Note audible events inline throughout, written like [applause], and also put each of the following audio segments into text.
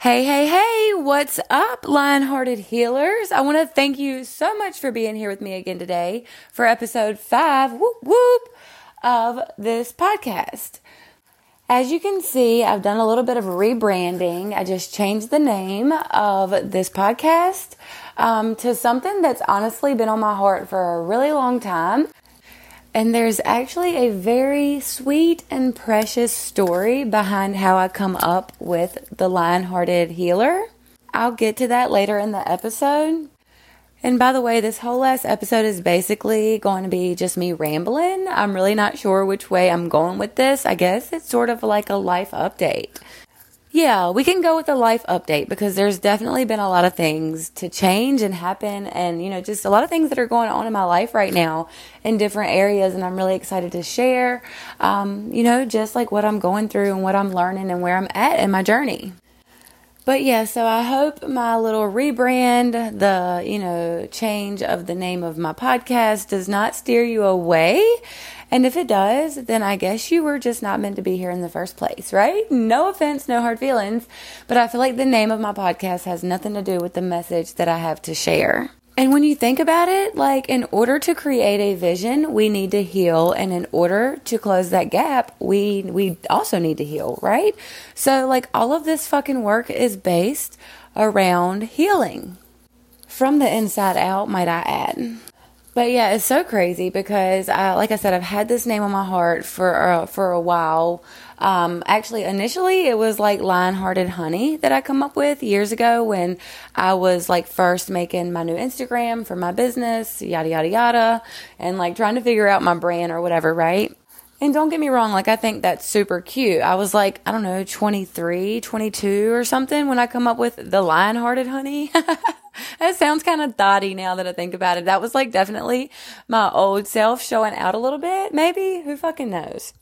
Hey, hey, hey, what's up, lion-hearted healers? I want to thank you so much for being here with me again today for episode five, whoop, whoop, of this podcast. As you can see, I've done a little bit of rebranding. I just changed the name of this podcast um, to something that's honestly been on my heart for a really long time. And there's actually a very sweet and precious story behind how I come up with the lion hearted healer. I'll get to that later in the episode. And by the way, this whole last episode is basically going to be just me rambling. I'm really not sure which way I'm going with this. I guess it's sort of like a life update. Yeah, we can go with a life update because there's definitely been a lot of things to change and happen and, you know, just a lot of things that are going on in my life right now in different areas. And I'm really excited to share, um, you know, just like what I'm going through and what I'm learning and where I'm at in my journey. But yeah, so I hope my little rebrand, the, you know, change of the name of my podcast does not steer you away and if it does, then I guess you were just not meant to be here in the first place, right? No offense, no hard feelings, but I feel like the name of my podcast has nothing to do with the message that I have to share. And when you think about it, like in order to create a vision, we need to heal. And in order to close that gap, we, we also need to heal, right? So like all of this fucking work is based around healing from the inside out, might I add. But yeah, it's so crazy because, uh, like I said, I've had this name on my heart for uh, for a while. Um, actually, initially it was like Lion-Hearted Honey that I come up with years ago when I was like first making my new Instagram for my business, yada yada yada, and like trying to figure out my brand or whatever, right? And don't get me wrong, like I think that's super cute. I was like, I don't know, 23, 22 or something when I come up with the lion-hearted honey. [laughs] [laughs] that sounds kind of thoughty now that I think about it. That was like definitely my old self showing out a little bit, maybe. Who fucking knows?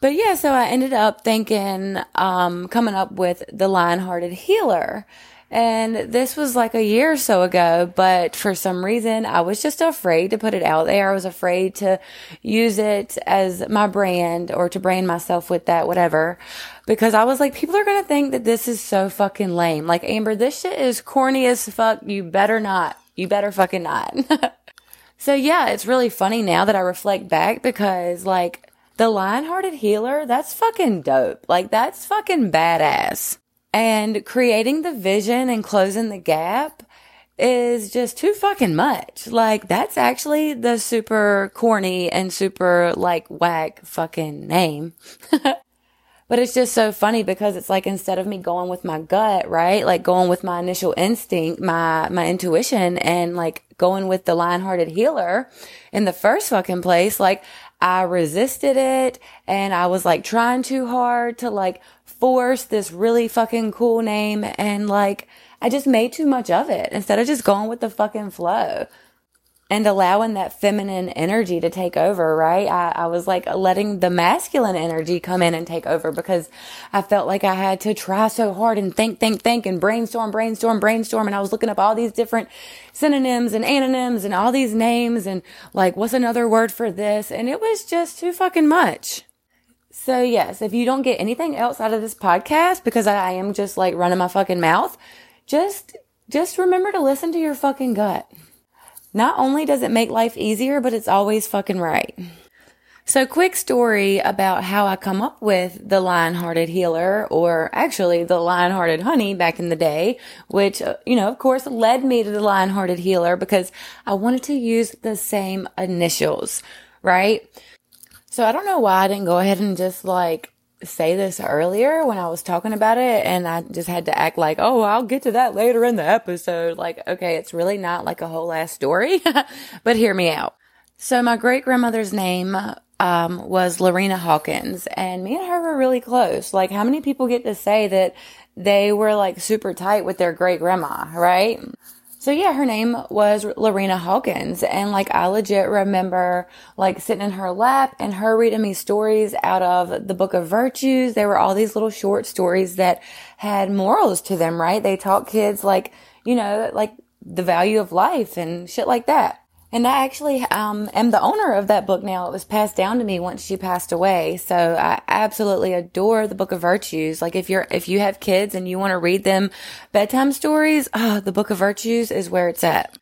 But yeah, so I ended up thinking, um, coming up with the lion-hearted healer. And this was like a year or so ago, but for some reason I was just afraid to put it out there. I was afraid to use it as my brand or to brand myself with that, whatever. Because I was like, people are going to think that this is so fucking lame. Like, Amber, this shit is corny as fuck. You better not. You better fucking not. [laughs] so yeah, it's really funny now that I reflect back because like the lion-hearted healer, that's fucking dope. Like that's fucking badass. And creating the vision and closing the gap is just too fucking much. Like, that's actually the super corny and super like whack fucking name. [laughs] but it's just so funny because it's like instead of me going with my gut, right? Like going with my initial instinct, my, my intuition and like going with the lion-hearted healer in the first fucking place, like I resisted it and I was like trying too hard to like force this really fucking cool name and like I just made too much of it instead of just going with the fucking flow and allowing that feminine energy to take over, right? I, I was like letting the masculine energy come in and take over because I felt like I had to try so hard and think, think, think and brainstorm, brainstorm, brainstorm. And I was looking up all these different synonyms and antonyms and all these names and like, what's another word for this? And it was just too fucking much. So yes, if you don't get anything else out of this podcast, because I, am just like running my fucking mouth, just, just remember to listen to your fucking gut. Not only does it make life easier, but it's always fucking right. So quick story about how I come up with the lion-hearted healer or actually the lion-hearted honey back in the day, which, uh, you know, of course led me to the lion-hearted healer because I wanted to use the same initials, right? So I don't know why I didn't go ahead and just like say this earlier when I was talking about it and I just had to act like, oh, I'll get to that later in the episode. Like, okay, it's really not like a whole ass story, [laughs] but hear me out. So my great grandmother's name, um, was Lorena Hawkins and me and her were really close. Like how many people get to say that they were like super tight with their great grandma, right? So yeah, her name was Lorena Hawkins. And like, I legit remember like sitting in her lap and her reading me stories out of the book of virtues. There were all these little short stories that had morals to them, right? They taught kids like, you know, like the value of life and shit like that. And I actually um, am the owner of that book now. It was passed down to me once she passed away. So I absolutely adore the Book of Virtues. Like if you're if you have kids and you want to read them bedtime stories, oh, the Book of Virtues is where it's at.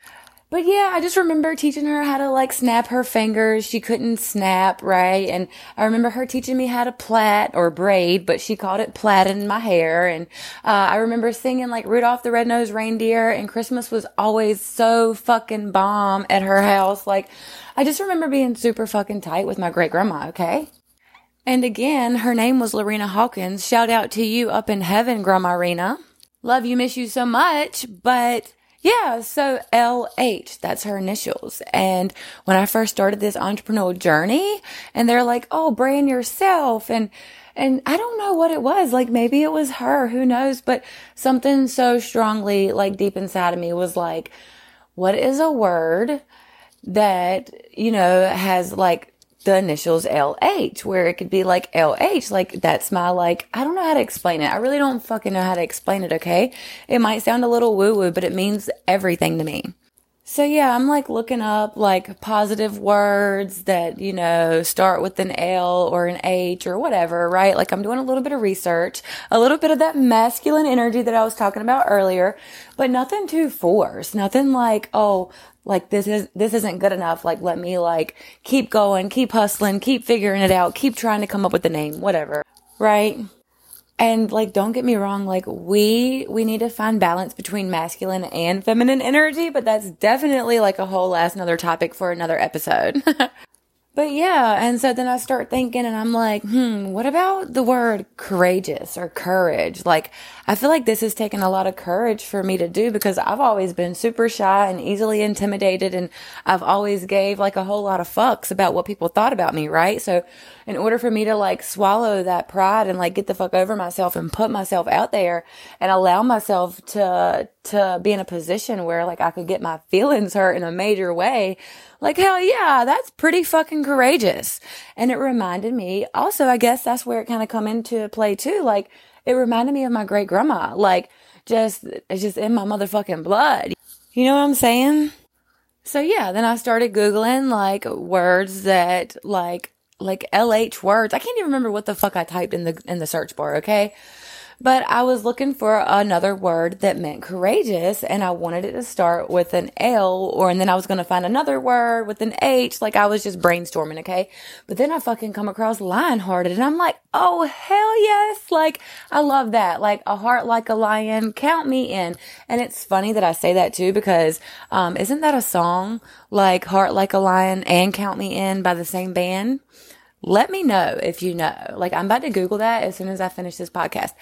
But yeah, I just remember teaching her how to like snap her fingers. She couldn't snap, right? And I remember her teaching me how to plait or braid, but she called it plaiting my hair. And uh, I remember singing like Rudolph the Red-Nosed Reindeer and Christmas was always so fucking bomb at her house. Like, I just remember being super fucking tight with my great grandma, okay? And again, her name was Lorena Hawkins. Shout out to you up in heaven, Grandma Rena. Love you, miss you so much, but yeah, so LH, that's her initials. And when I first started this entrepreneurial journey, and they're like, oh, brand yourself. And, and I don't know what it was. Like maybe it was her, who knows? But something so strongly, like deep inside of me was like, what is a word that, you know, has like the initials LH, where it could be like LH, like that's my like, I don't know how to explain it. I really don't fucking know how to explain it, okay? It might sound a little woo woo, but it means everything to me. So yeah, I'm like looking up like positive words that, you know, start with an L or an H or whatever, right? Like I'm doing a little bit of research, a little bit of that masculine energy that I was talking about earlier, but nothing too forced. Nothing like, oh, like this is this isn't good enough like let me like keep going keep hustling keep figuring it out keep trying to come up with the name whatever right and like don't get me wrong like we we need to find balance between masculine and feminine energy but that's definitely like a whole last another topic for another episode [laughs] But yeah, and so then I start thinking and I'm like, hmm, what about the word courageous or courage? Like, I feel like this has taken a lot of courage for me to do because I've always been super shy and easily intimidated and I've always gave like a whole lot of fucks about what people thought about me, right? So in order for me to like swallow that pride and like get the fuck over myself and put myself out there and allow myself to, to be in a position where like I could get my feelings hurt in a major way, like, hell yeah, that's pretty fucking courageous. And it reminded me also, I guess that's where it kind of come into play too. Like, it reminded me of my great grandma. Like, just, it's just in my motherfucking blood. You know what I'm saying? So yeah, then I started Googling like words that like, like LH words. I can't even remember what the fuck I typed in the, in the search bar. Okay. But I was looking for another word that meant courageous and I wanted it to start with an L or, and then I was going to find another word with an H. Like I was just brainstorming. Okay. But then I fucking come across lion hearted and I'm like, Oh, hell yes. Like I love that. Like a heart like a lion. Count me in. And it's funny that I say that too because, um, isn't that a song like heart like a lion and count me in by the same band? Let me know if you know. Like I'm about to Google that as soon as I finish this podcast.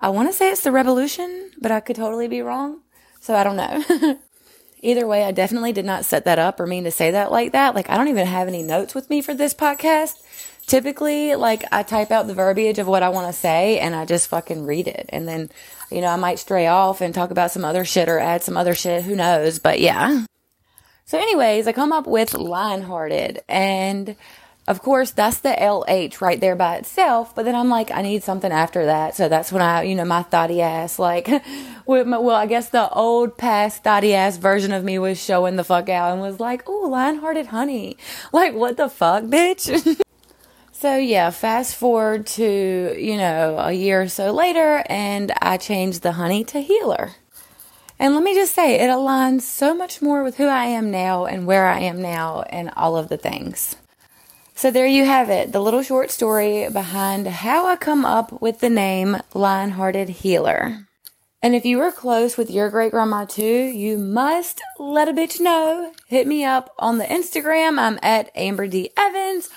I want to say it's the revolution, but I could totally be wrong. So I don't know. [laughs] Either way, I definitely did not set that up or mean to say that like that. Like I don't even have any notes with me for this podcast. Typically, like I type out the verbiage of what I want to say and I just fucking read it. And then, you know, I might stray off and talk about some other shit or add some other shit. Who knows? But yeah. So anyways, I come up with lion-hearted and of course, that's the LH right there by itself. But then I'm like, I need something after that. So that's when I, you know, my thotty ass, like, [laughs] well, I guess the old past thotty ass version of me was showing the fuck out and was like, ooh, lion-hearted honey. Like, what the fuck, bitch? [laughs] so yeah, fast forward to, you know, a year or so later and I changed the honey to healer. And let me just say, it aligns so much more with who I am now and where I am now and all of the things. So there you have it, the little short story behind how I come up with the name Lion-Hearted Healer. And if you were close with your great grandma too, you must let a bitch know. Hit me up on the Instagram. I'm at Amber D Evans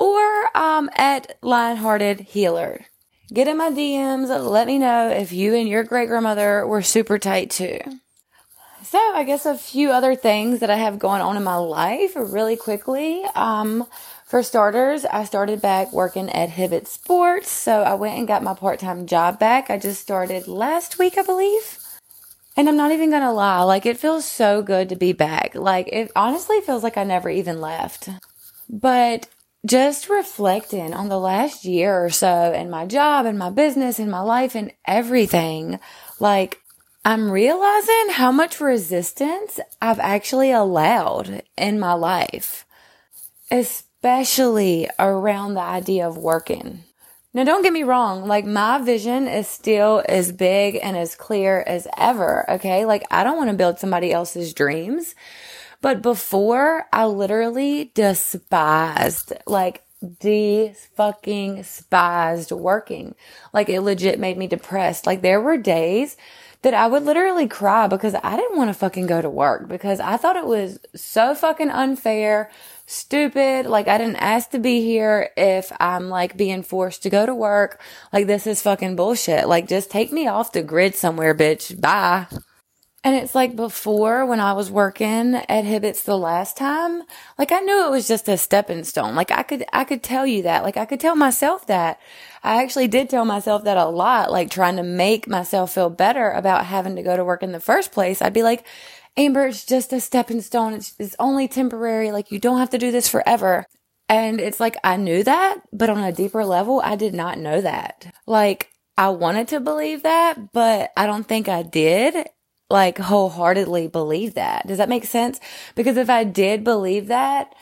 or um at Lion-Hearted Healer. Get in my DMs. Let me know if you and your great grandmother were super tight too. So I guess a few other things that I have going on in my life really quickly. Um, for starters, I started back working at Hibbett Sports, so I went and got my part-time job back. I just started last week, I believe. And I'm not even gonna lie, like it feels so good to be back. Like it honestly feels like I never even left. But just reflecting on the last year or so and my job and my business and my life and everything, like I'm realizing how much resistance I've actually allowed in my life, especially around the idea of working. Now, don't get me wrong. Like my vision is still as big and as clear as ever. Okay. Like I don't want to build somebody else's dreams. But before I literally despised, like de fucking despised working. Like it legit made me depressed. Like there were days that I would literally cry because I didn't want to fucking go to work because I thought it was so fucking unfair, stupid. Like I didn't ask to be here if I'm like being forced to go to work. Like this is fucking bullshit. Like just take me off the grid somewhere, bitch. Bye. And it's like before when I was working at Hibbett's the last time, like I knew it was just a stepping stone. Like I could, I could tell you that. Like I could tell myself that. I actually did tell myself that a lot, like trying to make myself feel better about having to go to work in the first place. I'd be like, Amber, it's just a stepping stone. It's, it's only temporary. Like you don't have to do this forever. And it's like, I knew that, but on a deeper level, I did not know that. Like, I wanted to believe that, but I don't think I did like wholeheartedly believe that. Does that make sense? Because if I did believe that,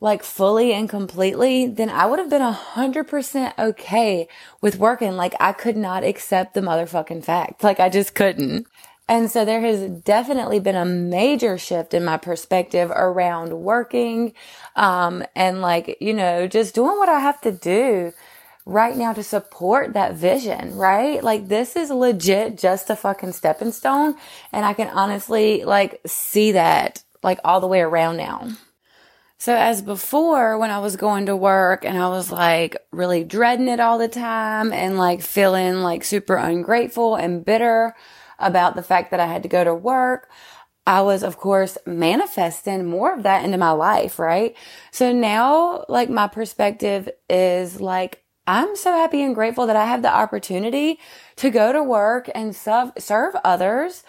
like fully and completely, then I would have been a hundred percent okay with working. Like I could not accept the motherfucking fact. Like I just couldn't. And so there has definitely been a major shift in my perspective around working, um, and like, you know, just doing what I have to do right now to support that vision, right? Like this is legit just a fucking stepping stone. And I can honestly like see that like all the way around now. So as before, when I was going to work and I was like really dreading it all the time and like feeling like super ungrateful and bitter about the fact that I had to go to work, I was, of course, manifesting more of that into my life, right? So now, like, my perspective is like, I'm so happy and grateful that I have the opportunity to go to work and serve, serve others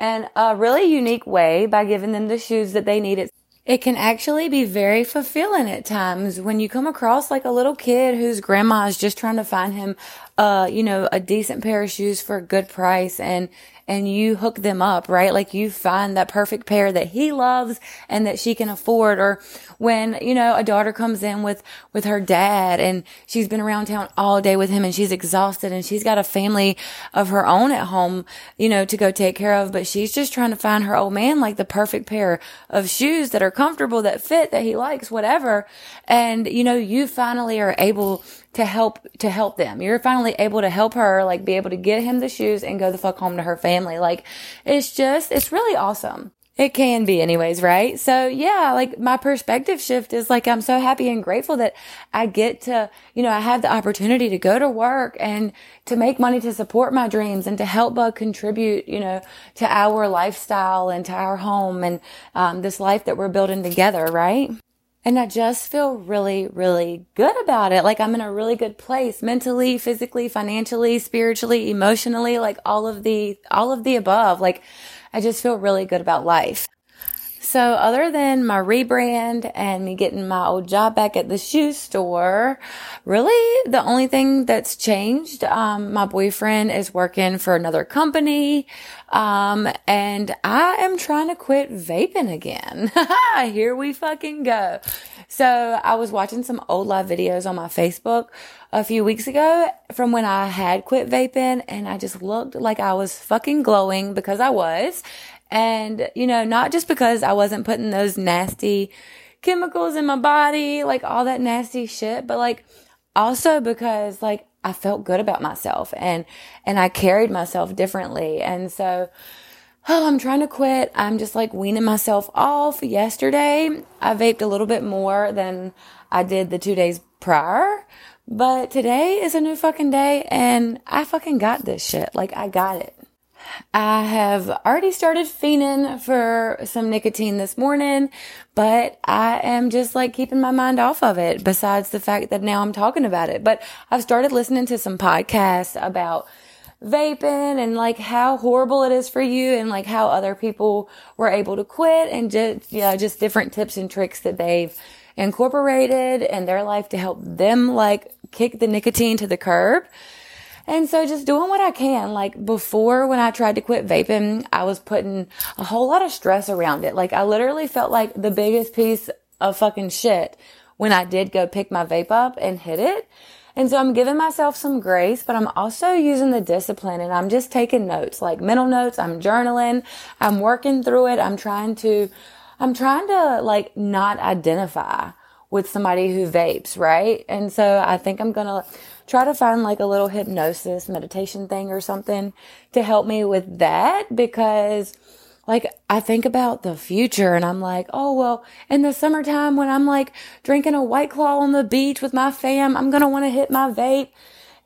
in a really unique way by giving them the shoes that they need. It can actually be very fulfilling at times when you come across like a little kid whose grandma is just trying to find him, uh, you know, a decent pair of shoes for a good price and and you hook them up, right? Like you find that perfect pair that he loves and that she can afford. Or when, you know, a daughter comes in with, with her dad and she's been around town all day with him and she's exhausted and she's got a family of her own at home, you know, to go take care of. But she's just trying to find her old man like the perfect pair of shoes that are comfortable, that fit, that he likes, whatever. And, you know, you finally are able to help to help them. You're finally able to help her like be able to get him the shoes and go the fuck home to her family. Like it's just it's really awesome. It can be anyways, right? So yeah, like my perspective shift is like I'm so happy and grateful that I get to, you know, I have the opportunity to go to work and to make money to support my dreams and to help Bug contribute, you know, to our lifestyle and to our home and um, this life that we're building together, right? And I just feel really, really good about it. Like I'm in a really good place mentally, physically, financially, spiritually, emotionally, like all of the, all of the above. Like I just feel really good about life. So other than my rebrand and me getting my old job back at the shoe store, really the only thing that's changed, um, my boyfriend is working for another company. Um, and I am trying to quit vaping again. [laughs] Here we fucking go. So I was watching some old live videos on my Facebook a few weeks ago from when I had quit vaping and I just looked like I was fucking glowing because I was. And, you know, not just because I wasn't putting those nasty chemicals in my body, like all that nasty shit, but like also because like I felt good about myself and, and I carried myself differently. And so, oh, I'm trying to quit. I'm just like weaning myself off. Yesterday, I vaped a little bit more than I did the two days prior. But today is a new fucking day and I fucking got this shit. Like I got it. I have already started fiending for some nicotine this morning, but I am just like keeping my mind off of it besides the fact that now I'm talking about it. But I've started listening to some podcasts about vaping and like how horrible it is for you and like how other people were able to quit and just, know, just different tips and tricks that they've incorporated in their life to help them like kick the nicotine to the curb. And so just doing what I can. Like before when I tried to quit vaping, I was putting a whole lot of stress around it. Like I literally felt like the biggest piece of fucking shit when I did go pick my vape up and hit it. And so I'm giving myself some grace, but I'm also using the discipline and I'm just taking notes, like mental notes. I'm journaling. I'm working through it. I'm trying to, I'm trying to like not identify with somebody who vapes, right? And so I think I'm going to try to find like a little hypnosis meditation thing or something to help me with that because like I think about the future and I'm like, oh, well, in the summertime when I'm like drinking a white claw on the beach with my fam, I'm going to want to hit my vape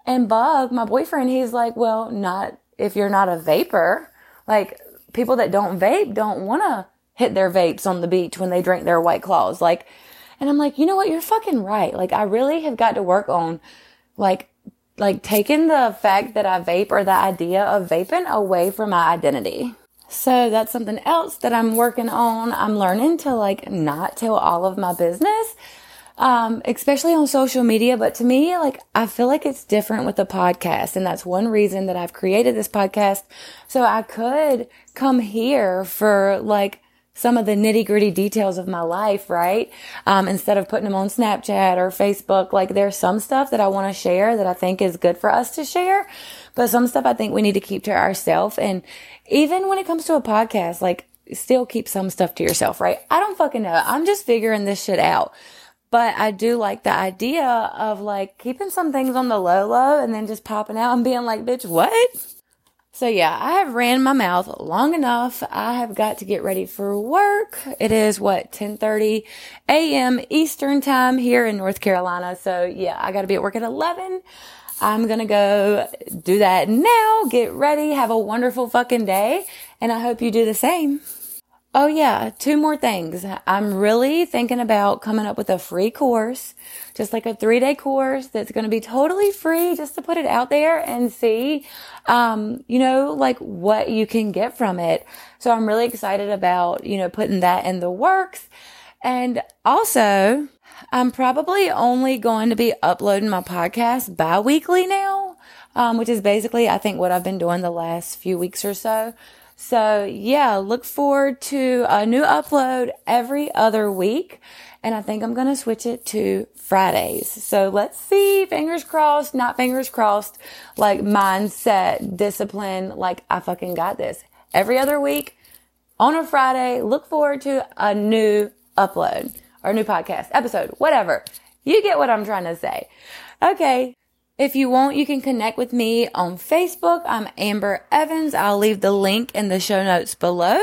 and bug my boyfriend. He's like, well, not if you're not a vapor. Like people that don't vape don't want to hit their vapes on the beach when they drink their white claws. Like, and I'm like, you know what? You're fucking right. Like I really have got to work on like like taking the fact that I vape or the idea of vaping away from my identity. So that's something else that I'm working on. I'm learning to like not tell all of my business, um, especially on social media. But to me, like, I feel like it's different with the podcast. And that's one reason that I've created this podcast. So I could come here for like some of the nitty gritty details of my life, right? Um, instead of putting them on Snapchat or Facebook, like there's some stuff that I want to share that I think is good for us to share, but some stuff I think we need to keep to ourselves. And even when it comes to a podcast, like still keep some stuff to yourself, right? I don't fucking know. I'm just figuring this shit out. But I do like the idea of like keeping some things on the low low and then just popping out and being like, bitch, what? So yeah, I have ran my mouth long enough. I have got to get ready for work. It is what 10:30 a.m. Eastern time here in North Carolina. So yeah, I got to be at work at 11. I'm going to go do that now. Get ready. Have a wonderful fucking day, and I hope you do the same. Oh yeah, two more things. I'm really thinking about coming up with a free course, just like a three day course that's going to be totally free just to put it out there and see, um, you know, like what you can get from it. So I'm really excited about, you know, putting that in the works. And also, I'm probably only going to be uploading my podcast bi-weekly now, um, which is basically, I think what I've been doing the last few weeks or so. So yeah, look forward to a new upload every other week. And I think I'm going to switch it to Fridays. So let's see. Fingers crossed, not fingers crossed. Like mindset, discipline. Like I fucking got this every other week on a Friday. Look forward to a new upload or new podcast episode, whatever. You get what I'm trying to say. Okay. If you want, you can connect with me on Facebook. I'm Amber Evans. I'll leave the link in the show notes below.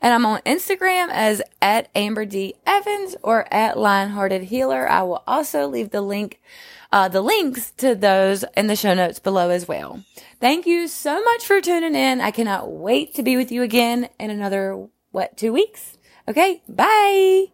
And I'm on Instagram as at Amber D Evans or at Lionhearted Healer. I will also leave the link, uh, the links to those in the show notes below as well. Thank you so much for tuning in. I cannot wait to be with you again in another, what, two weeks? Okay. Bye.